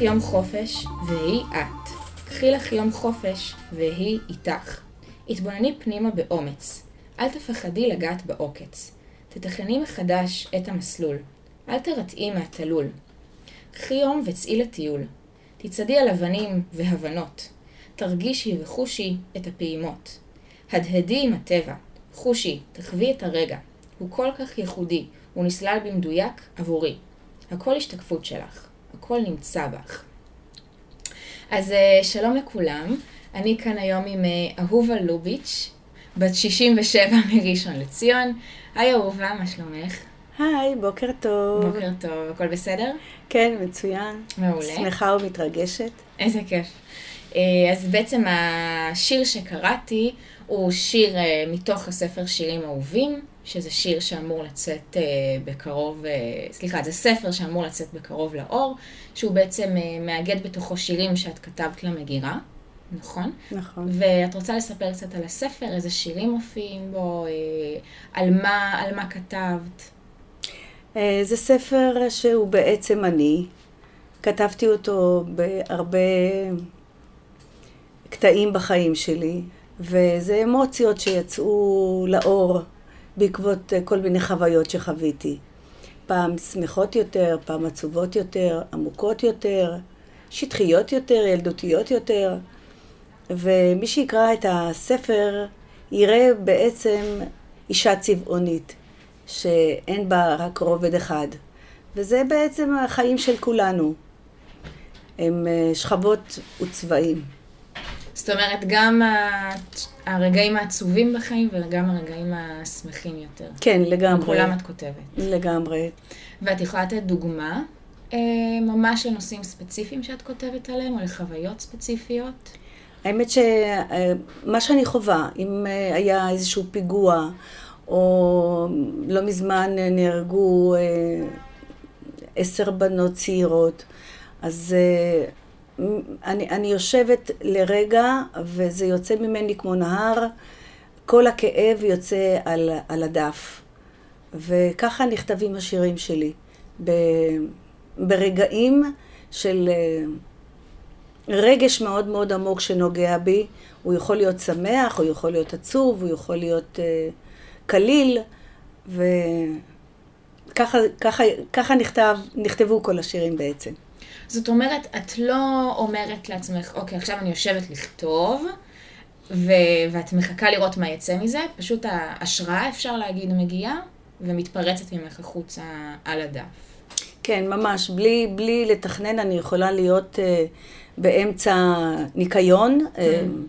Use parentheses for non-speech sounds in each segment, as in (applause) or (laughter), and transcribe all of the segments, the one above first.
לך יום חופש, והיא את. קחי לך יום חופש, והיא איתך. התבונני פנימה באומץ. אל תפחדי לגעת בעוקץ. תתכני מחדש את המסלול. אל תרתעי מהתלול. קחי יום וצאי לטיול. תצעדי על אבנים והבנות. תרגישי וחושי את הפעימות. הדהדי עם הטבע. חושי, תחווי את הרגע. הוא כל כך ייחודי, הוא נסלל במדויק עבורי. הכל השתקפות שלך. הכל נמצא בך. אז אה, שלום לכולם, אני כאן היום עם אה, אהובה לוביץ', בת 67 מראשון לציון. היי אהובה, מה שלומך? היי, בוקר טוב. בוקר טוב, הכל בסדר? כן, מצוין. מעולה. שמחה ומתרגשת. איזה כיף. אה, אז בעצם השיר שקראתי הוא שיר מתוך הספר שירים אהובים, שזה שיר שאמור לצאת אה, בקרוב, אה, סליחה, זה ספר שאמור לצאת בקרוב לאור, שהוא בעצם אה, מאגד בתוכו שירים שאת כתבת למגירה, נכון? נכון. ואת רוצה לספר קצת על הספר, איזה שירים מופיעים בו, אה, על, מה, על מה כתבת? אה, זה ספר שהוא בעצם אני. כתבתי אותו בהרבה קטעים בחיים שלי, וזה אמוציות שיצאו לאור בעקבות אה, כל מיני חוויות שחוויתי. פעם שמחות יותר, פעם עצובות יותר, עמוקות יותר, שטחיות יותר, ילדותיות יותר. ומי שיקרא את הספר יראה בעצם אישה צבעונית, שאין בה רק רובד אחד. וזה בעצם החיים של כולנו. הם אה, שכבות וצבעים. זאת אומרת, גם הרגעים העצובים בחיים וגם הרגעים השמחים יותר. כן, לגמרי. כולם את כותבת. לגמרי. ואת יכולה לתת דוגמה אה, ממש לנושאים ספציפיים שאת כותבת עליהם, או לחוויות ספציפיות? האמת שמה שאני חווה, אם אה, היה איזשהו פיגוע, או לא מזמן נהרגו אה, עשר בנות צעירות, אז אני, אני יושבת לרגע, וזה יוצא ממני כמו נהר, כל הכאב יוצא על, על הדף. וככה נכתבים השירים שלי. ב, ברגעים של אה, רגש מאוד מאוד עמוק שנוגע בי. הוא יכול להיות שמח, הוא יכול להיות עצוב, הוא יכול להיות uh, קליל, וככה ככה, ככה נכתב, נכתבו כל השירים בעצם. זאת אומרת, את לא אומרת לעצמך, אוקיי, עכשיו אני יושבת לכתוב, ו- ואת מחכה לראות מה יצא מזה, פשוט ההשראה, אפשר להגיד, מגיעה, ומתפרצת ממך החוצה על הדף. כן, ממש. בלי, בלי לתכנן, אני יכולה להיות uh, באמצע ניקיון, uh,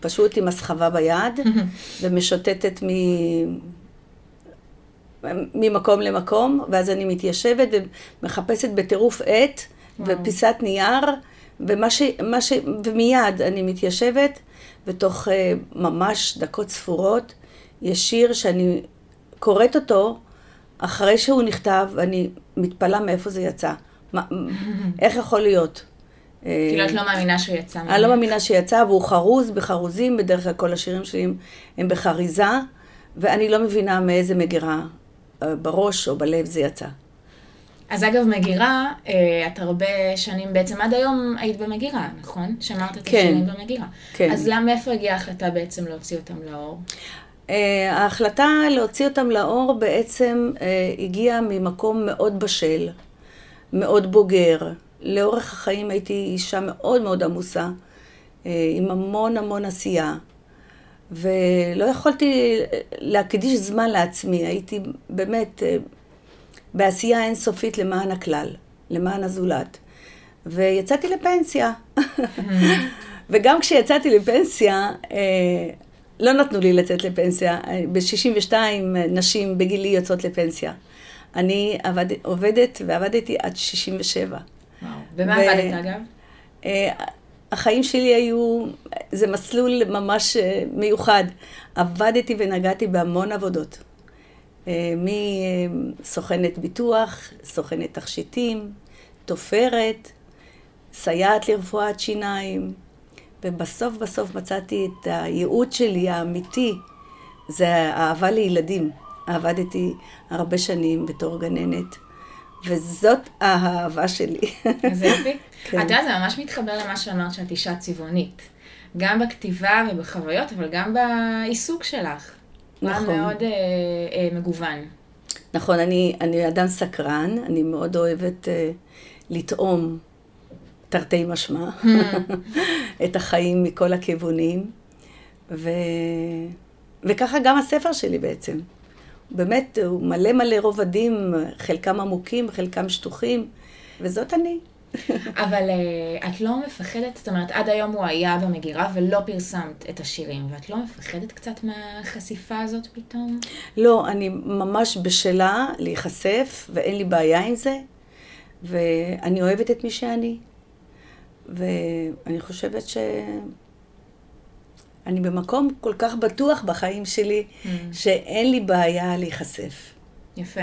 פשוט עם הסחבה ביד, (laughs) ומשוטטת מ... ממקום למקום, ואז אני מתיישבת ומחפשת בטירוף עט. ופיסת נייר, ומה ש, ש, ומיד אני מתיישבת, ותוך uh, ממש דקות ספורות, יש שיר שאני קוראת אותו, אחרי שהוא נכתב, אני מתפלאה מאיפה זה יצא. מה, איך יכול להיות? כאילו את לא מאמינה שהוא יצא. אני לא מאמינה שיצא, והוא חרוז בחרוזים, בדרך כלל כל השירים שלי הם בחריזה, ואני לא מבינה מאיזה מגירה, אה, בראש או בלב זה יצא. אז אגב, מגירה, אה, את הרבה שנים, בעצם עד היום היית במגירה, נכון? שמרת את כן, השנים במגירה. כן. אז למה, מאיפה הגיעה ההחלטה בעצם להוציא אותם לאור? אה, ההחלטה להוציא אותם לאור בעצם אה, הגיעה ממקום מאוד בשל, מאוד בוגר. לאורך החיים הייתי אישה מאוד מאוד עמוסה, עם המון המון עשייה. ולא יכולתי להקדיש זמן לעצמי, הייתי באמת בעשייה אינסופית למען הכלל, למען הזולת. ויצאתי לפנסיה. (laughs) וגם כשיצאתי לפנסיה, אה, לא נתנו לי לצאת לפנסיה. ב-62 נשים בגילי יוצאות לפנסיה. אני עבד, עובדת ועבדתי עד 67. וואו. ומה ו... עבדת אגב? אה, החיים שלי היו, זה מסלול ממש אה, מיוחד. עבדתי ונגעתי בהמון עבודות. אה, מסוכנת ביטוח, סוכנת תכשיטים, תופרת, סייעת לרפואת שיניים, ובסוף בסוף מצאתי את הייעוד שלי האמיתי, זה האהבה לילדים. עבדתי הרבה שנים בתור גננת, וזאת האהבה שלי. אז יופי. (laughs) כן. את יודעת, זה ממש מתחבר למה שאמרת שאת אישה צבעונית. גם בכתיבה ובחוויות, אבל גם בעיסוק שלך. נכון. מאוד אה, אה, מגוון. נכון, אני, אני אדם סקרן, אני מאוד אוהבת אה, לטעום תרתי משמע hmm. (laughs) את החיים מכל הכיוונים. ו... וככה גם הספר שלי בעצם. באמת, הוא מלא מלא רובדים, חלקם עמוקים, חלקם שטוחים, וזאת אני. (laughs) אבל uh, את לא מפחדת, זאת אומרת, עד היום הוא היה במגירה ולא פרסמת את השירים, ואת לא מפחדת קצת מהחשיפה הזאת פתאום? לא, אני ממש בשלה להיחשף, ואין לי בעיה עם זה, ואני אוהבת את מי שאני, ואני חושבת ש... אני במקום כל כך בטוח בחיים שלי, mm. שאין לי בעיה להיחשף. יפה.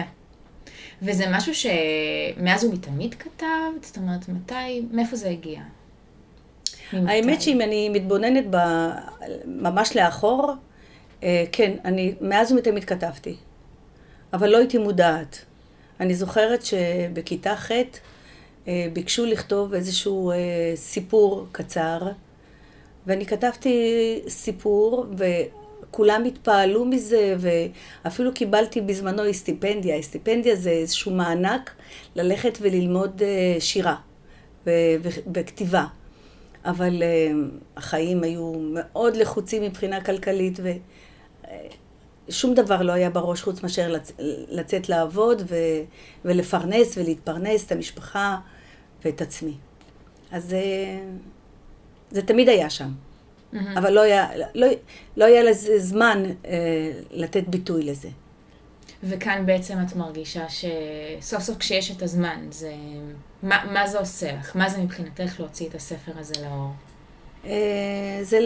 וזה משהו שמאז ומתמיד כתבת? זאת אומרת, מתי, מאיפה זה הגיע? ממתי? האמת שאם אני מתבוננת ב... ממש לאחור, אה, כן, אני מאז ומתמיד כתבתי, אבל לא הייתי מודעת. אני זוכרת שבכיתה ח' אה, ביקשו לכתוב איזשהו אה, סיפור קצר, ואני כתבתי סיפור, וכולם התפעלו מזה, ואפילו קיבלתי בזמנו סטיפנדיה. סטיפנדיה זה איזשהו מענק ללכת וללמוד אה, שירה וכתיבה. אבל אה, החיים היו מאוד לחוצים מבחינה כלכלית, ושום אה, דבר לא היה בראש חוץ מאשר לצ... לצאת לעבוד ו... ולפרנס ולהתפרנס את המשפחה ואת עצמי. אז זה תמיד היה שם. Mm-hmm. אבל לא היה, לא, לא היה לזה זמן אה, לתת ביטוי לזה. וכאן בעצם את מרגישה שסוף סוף כשיש את הזמן, זה... מה, מה זה עושה לך? מה זה מבחינתך להוציא את הספר הזה לאור? אה, זה,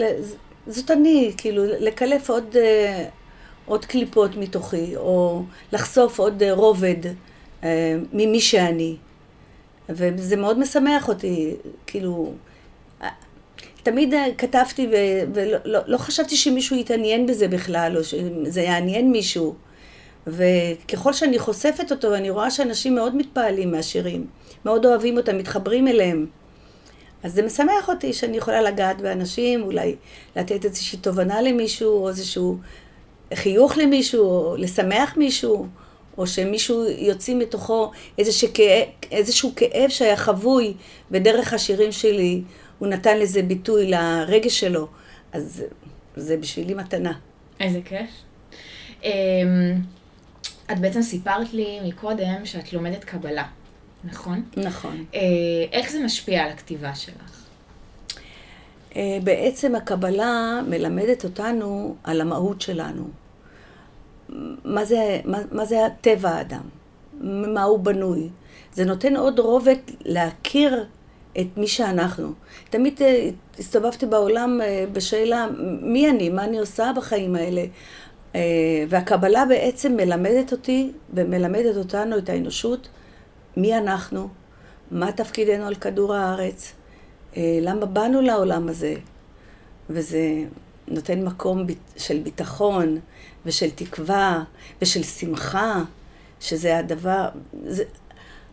זאת אני, כאילו, לקלף עוד, אה, עוד קליפות מתוכי, או לחשוף עוד אה, רובד אה, ממי שאני. וזה מאוד משמח אותי, כאילו, תמיד כתבתי ולא לא, לא חשבתי שמישהו יתעניין בזה בכלל, או שזה יעניין מישהו. וככל שאני חושפת אותו, אני רואה שאנשים מאוד מתפעלים מהשירים, מאוד אוהבים אותם, מתחברים אליהם. אז זה משמח אותי שאני יכולה לגעת באנשים, אולי לתת איזושהי תובנה למישהו, או איזשהו חיוך למישהו, או לשמח מישהו, או שמישהו יוציא מתוכו איזשהו כאב, איזשהו כאב שהיה חבוי בדרך השירים שלי, הוא נתן לזה ביטוי לרגש שלו, אז זה בשבילי מתנה. איזה כיף. אמ, את בעצם סיפרת לי מקודם שאת לומדת קבלה, נכון? נכון. אה, איך זה משפיע על הכתיבה שלך? אה, בעצם הקבלה מלמדת אותנו על המהות שלנו. מה זה, מה, מה זה הטבע האדם? ממה הוא בנוי? זה נותן עוד רובד להכיר את מי שאנחנו. תמיד אה, הסתובבתי בעולם אה, בשאלה, מי אני? מה אני עושה בחיים האלה? אה, והקבלה בעצם מלמדת אותי ומלמדת אותנו, את האנושות, מי אנחנו, מה תפקידנו על כדור הארץ, למה באנו לעולם הזה. וזה נותן מקום של ביטחון ושל תקווה ושל שמחה, שזה הדבר... זה,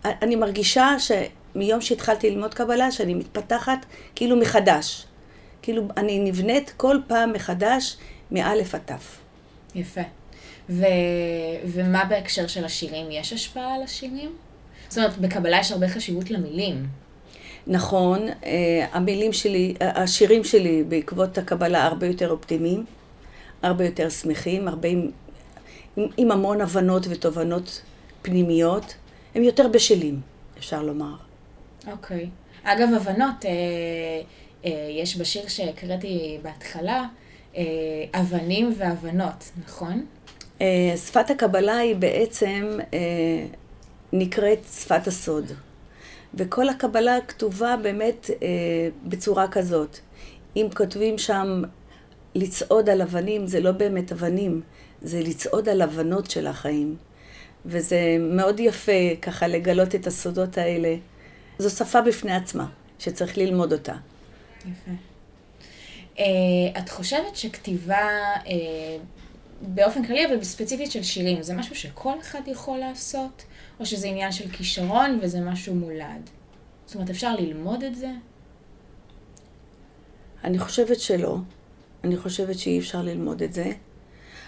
אני מרגישה ש... מיום שהתחלתי ללמוד קבלה, שאני מתפתחת כאילו מחדש. כאילו, אני נבנית כל פעם מחדש, מאלף עד תף. יפה. ו... ומה בהקשר של השירים? יש השפעה על השירים? זאת אומרת, בקבלה יש הרבה חשיבות למילים. נכון, אה, המילים שלי, השירים שלי בעקבות הקבלה הרבה יותר אופטימיים, הרבה יותר שמחים, הרבה עם, עם, עם המון הבנות ותובנות פנימיות. הם יותר בשלים, אפשר לומר. אוקיי. אגב, הבנות, אה, אה, יש בשיר שהקראתי בהתחלה, אה, אבנים והבנות, נכון? אה, שפת הקבלה היא בעצם אה, נקראת שפת הסוד. וכל הקבלה כתובה באמת אה, בצורה כזאת. אם כותבים שם לצעוד על אבנים, זה לא באמת אבנים, זה לצעוד על הבנות של החיים. וזה מאוד יפה ככה לגלות את הסודות האלה. זו שפה בפני עצמה, שצריך ללמוד אותה. יפה. Uh, את חושבת שכתיבה uh, באופן כללי, אבל ספציפית של שירים, זה משהו שכל אחד יכול לעשות, או שזה עניין של כישרון וזה משהו מולד? זאת אומרת, אפשר ללמוד את זה? אני חושבת שלא. אני חושבת שאי אפשר ללמוד את זה,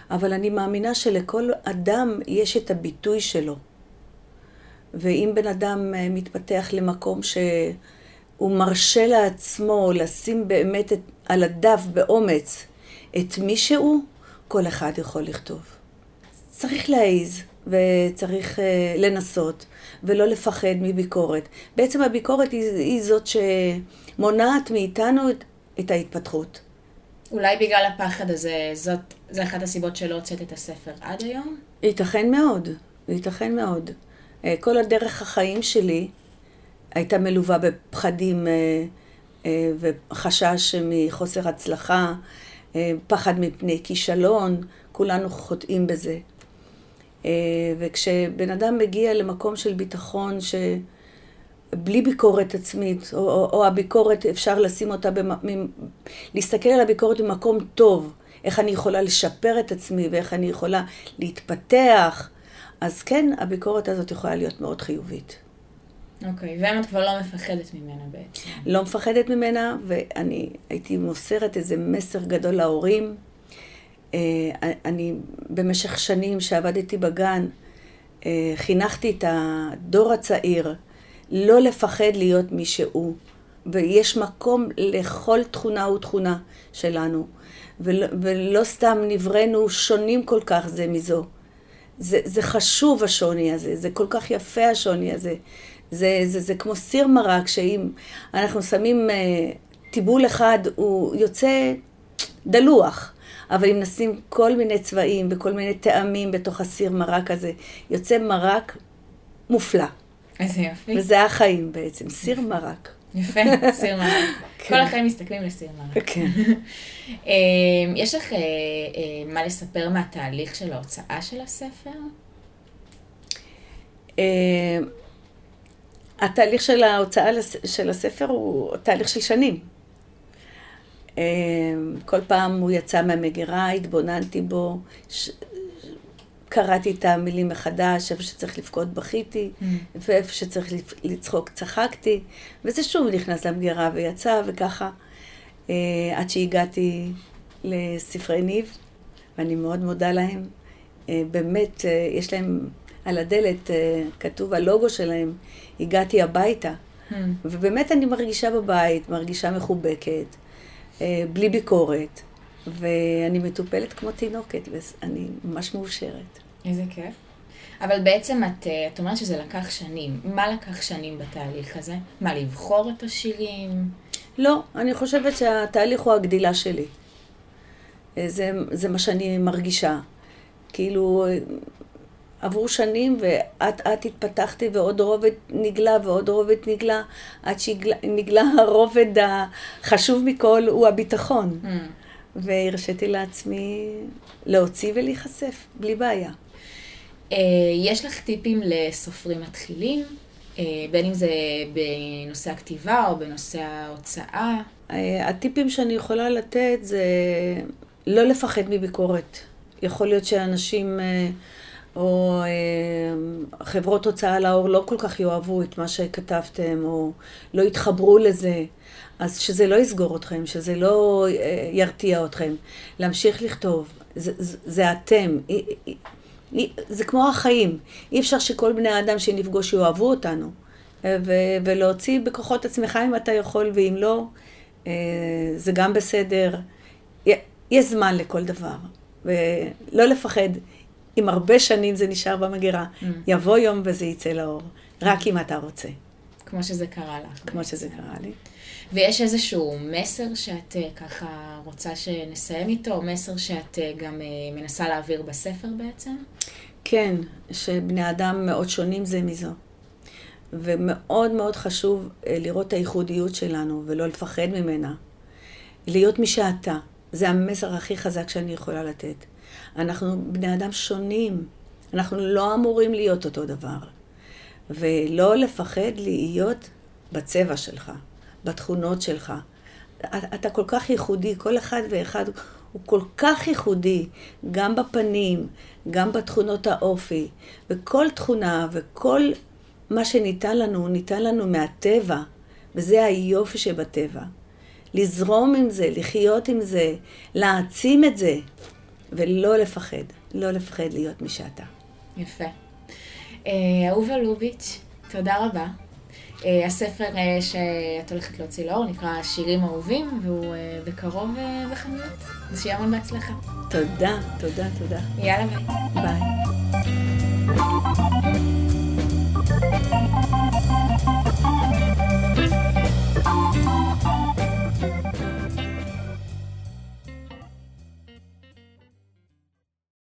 אבל אני מאמינה שלכל אדם יש את הביטוי שלו. ואם בן אדם אה, מתפתח למקום שהוא מרשה לעצמו לשים באמת את, על הדף באומץ את מי שהוא, כל אחד יכול לכתוב. צריך להעיז וצריך uh, לנסות ולא לפחד מביקורת. בעצם הביקורת היא, היא זאת שמונעת מאיתנו את, את ההתפתחות. אולי בגלל הפחד הזה, זאת, זה אחת הסיבות שלא הוצאת את הספר עד היום? ייתכן מאוד, ייתכן מאוד. אה, כל הדרך החיים שלי הייתה מלווה בפחדים אה, אה, וחשש מחוסר הצלחה, פחד מפני כישלון, כולנו חוטאים בזה. וכשבן אדם מגיע למקום של ביטחון, שבלי ביקורת עצמית, או, או, או הביקורת, אפשר לשים אותה, במ... להסתכל על הביקורת במקום טוב, איך אני יכולה לשפר את עצמי ואיך אני יכולה להתפתח. אז כן, הביקורת הזאת יכולה להיות מאוד חיובית. אוקיי, okay, והאם את כבר לא מפחדת ממנה בעצם? לא מפחדת ממנה, ואני הייתי מוסרת איזה מסר גדול להורים. אה, אני במשך שנים שעבדתי בגן, אה, חינכתי את הדור הצעיר לא לפחד להיות מי שהוא, ויש מקום לכל תכונה ותכונה שלנו, ולא, ולא סתם נבראנו שונים כל כך זה מזו. זה, זה חשוב השוני הזה, זה כל כך יפה השוני הזה. זה, זה, זה כמו סיר מרק, שאם אנחנו שמים uh, טיבול אחד, הוא יוצא דלוח. אבל אם נשים כל מיני צבעים וכל מיני טעמים בתוך הסיר מרק הזה, יוצא מרק מופלא. איזה יופי. וזה החיים בעצם, סיר מרק. יפה, סיר מרק. כן. כל החיים מסתכלים לסיר מרק. כן. (laughs) אמ, יש לך אה, אה, מה לספר מהתהליך של ההוצאה של הספר? אמ, התהליך של ההוצאה של הספר הוא תהליך של שנים. אמ, כל פעם הוא יצא מהמגירה, התבוננתי בו, קראתי את המילים מחדש, איפה שצריך לבכות בכיתי, mm. ואיפה שצריך לצחוק צחקתי, וזה שוב נכנס למגירה ויצא, וככה, אה, עד שהגעתי לספרי ניב, ואני מאוד מודה להם. אה, באמת, אה, יש להם על הדלת, אה, כתוב הלוגו שלהם, הגעתי הביתה. Mm. ובאמת אני מרגישה בבית, מרגישה מחובקת, אה, בלי ביקורת. ואני מטופלת כמו תינוקת, ואני ממש מאושרת. איזה כיף. אבל בעצם את, אה, את אומרת שזה לקח שנים. מה לקח שנים בתהליך הזה? מה, לבחור את השירים? לא, אני חושבת שהתהליך הוא הגדילה שלי. אה, זה, זה מה שאני מרגישה. כאילו, אה, עברו שנים ואת את התפתחתי ועוד רובד נגלה ועוד רובד נגלה, עד שנגלה הרובד החשוב מכל הוא הביטחון. Mm. והרשיתי לעצמי להוציא ולהיחשף, בלי בעיה. אה, יש לך טיפים לסופרים מתחילים? אה, בין אם זה בנושא הכתיבה או בנושא ההוצאה? אה, הטיפים שאני יכולה לתת זה לא לפחד מביקורת. יכול להיות שאנשים או חברות הוצאה לאור לא כל כך יאהבו את מה שכתבתם, או לא יתחברו לזה. אז שזה לא יסגור אתכם, שזה לא אה, ירתיע אתכם. להמשיך לכתוב, זה, זה, זה אתם. זה כמו החיים. אי אפשר שכל בני האדם שנפגוש יאהבו אותנו. אה, ו- ולהוציא בכוחות עצמך אם אתה יכול, ואם לא, אה, זה גם בסדר. יש זמן לכל דבר. ולא לפחד. אם הרבה שנים זה נשאר במגירה, mm. יבוא יום וזה יצא לאור. רק אם אתה רוצה. כמו שזה קרה לך. כמו שזה קרה לי. ויש איזשהו מסר שאת אה, ככה רוצה שנסיים איתו, או מסר שאת אה, גם אה, מנסה להעביר בספר בעצם? כן, שבני אדם מאוד שונים זה מזו. ומאוד מאוד חשוב לראות את הייחודיות שלנו ולא לפחד ממנה. להיות מי שאתה. זה המסר הכי חזק שאני יכולה לתת. אנחנו בני אדם שונים. אנחנו לא אמורים להיות אותו דבר. ולא לפחד להיות בצבע שלך. בתכונות שלך. אתה כל כך ייחודי, כל אחד ואחד הוא כל כך ייחודי, גם בפנים, גם בתכונות האופי, וכל תכונה וכל מה שניתן לנו, ניתן לנו מהטבע, וזה היופי שבטבע. לזרום עם זה, לחיות עם זה, להעצים את זה, ולא לפחד, לא לפחד להיות מי שאתה. יפה. אה, אהובה לוביץ', תודה רבה. אה, הספר אה, שאת הולכת להוציא לאור נקרא שירים אהובים, והוא בקרוב בחנויות. אז שיהיה המון בהצלחה. תודה, תודה, תודה. יאללה ביי. ביי.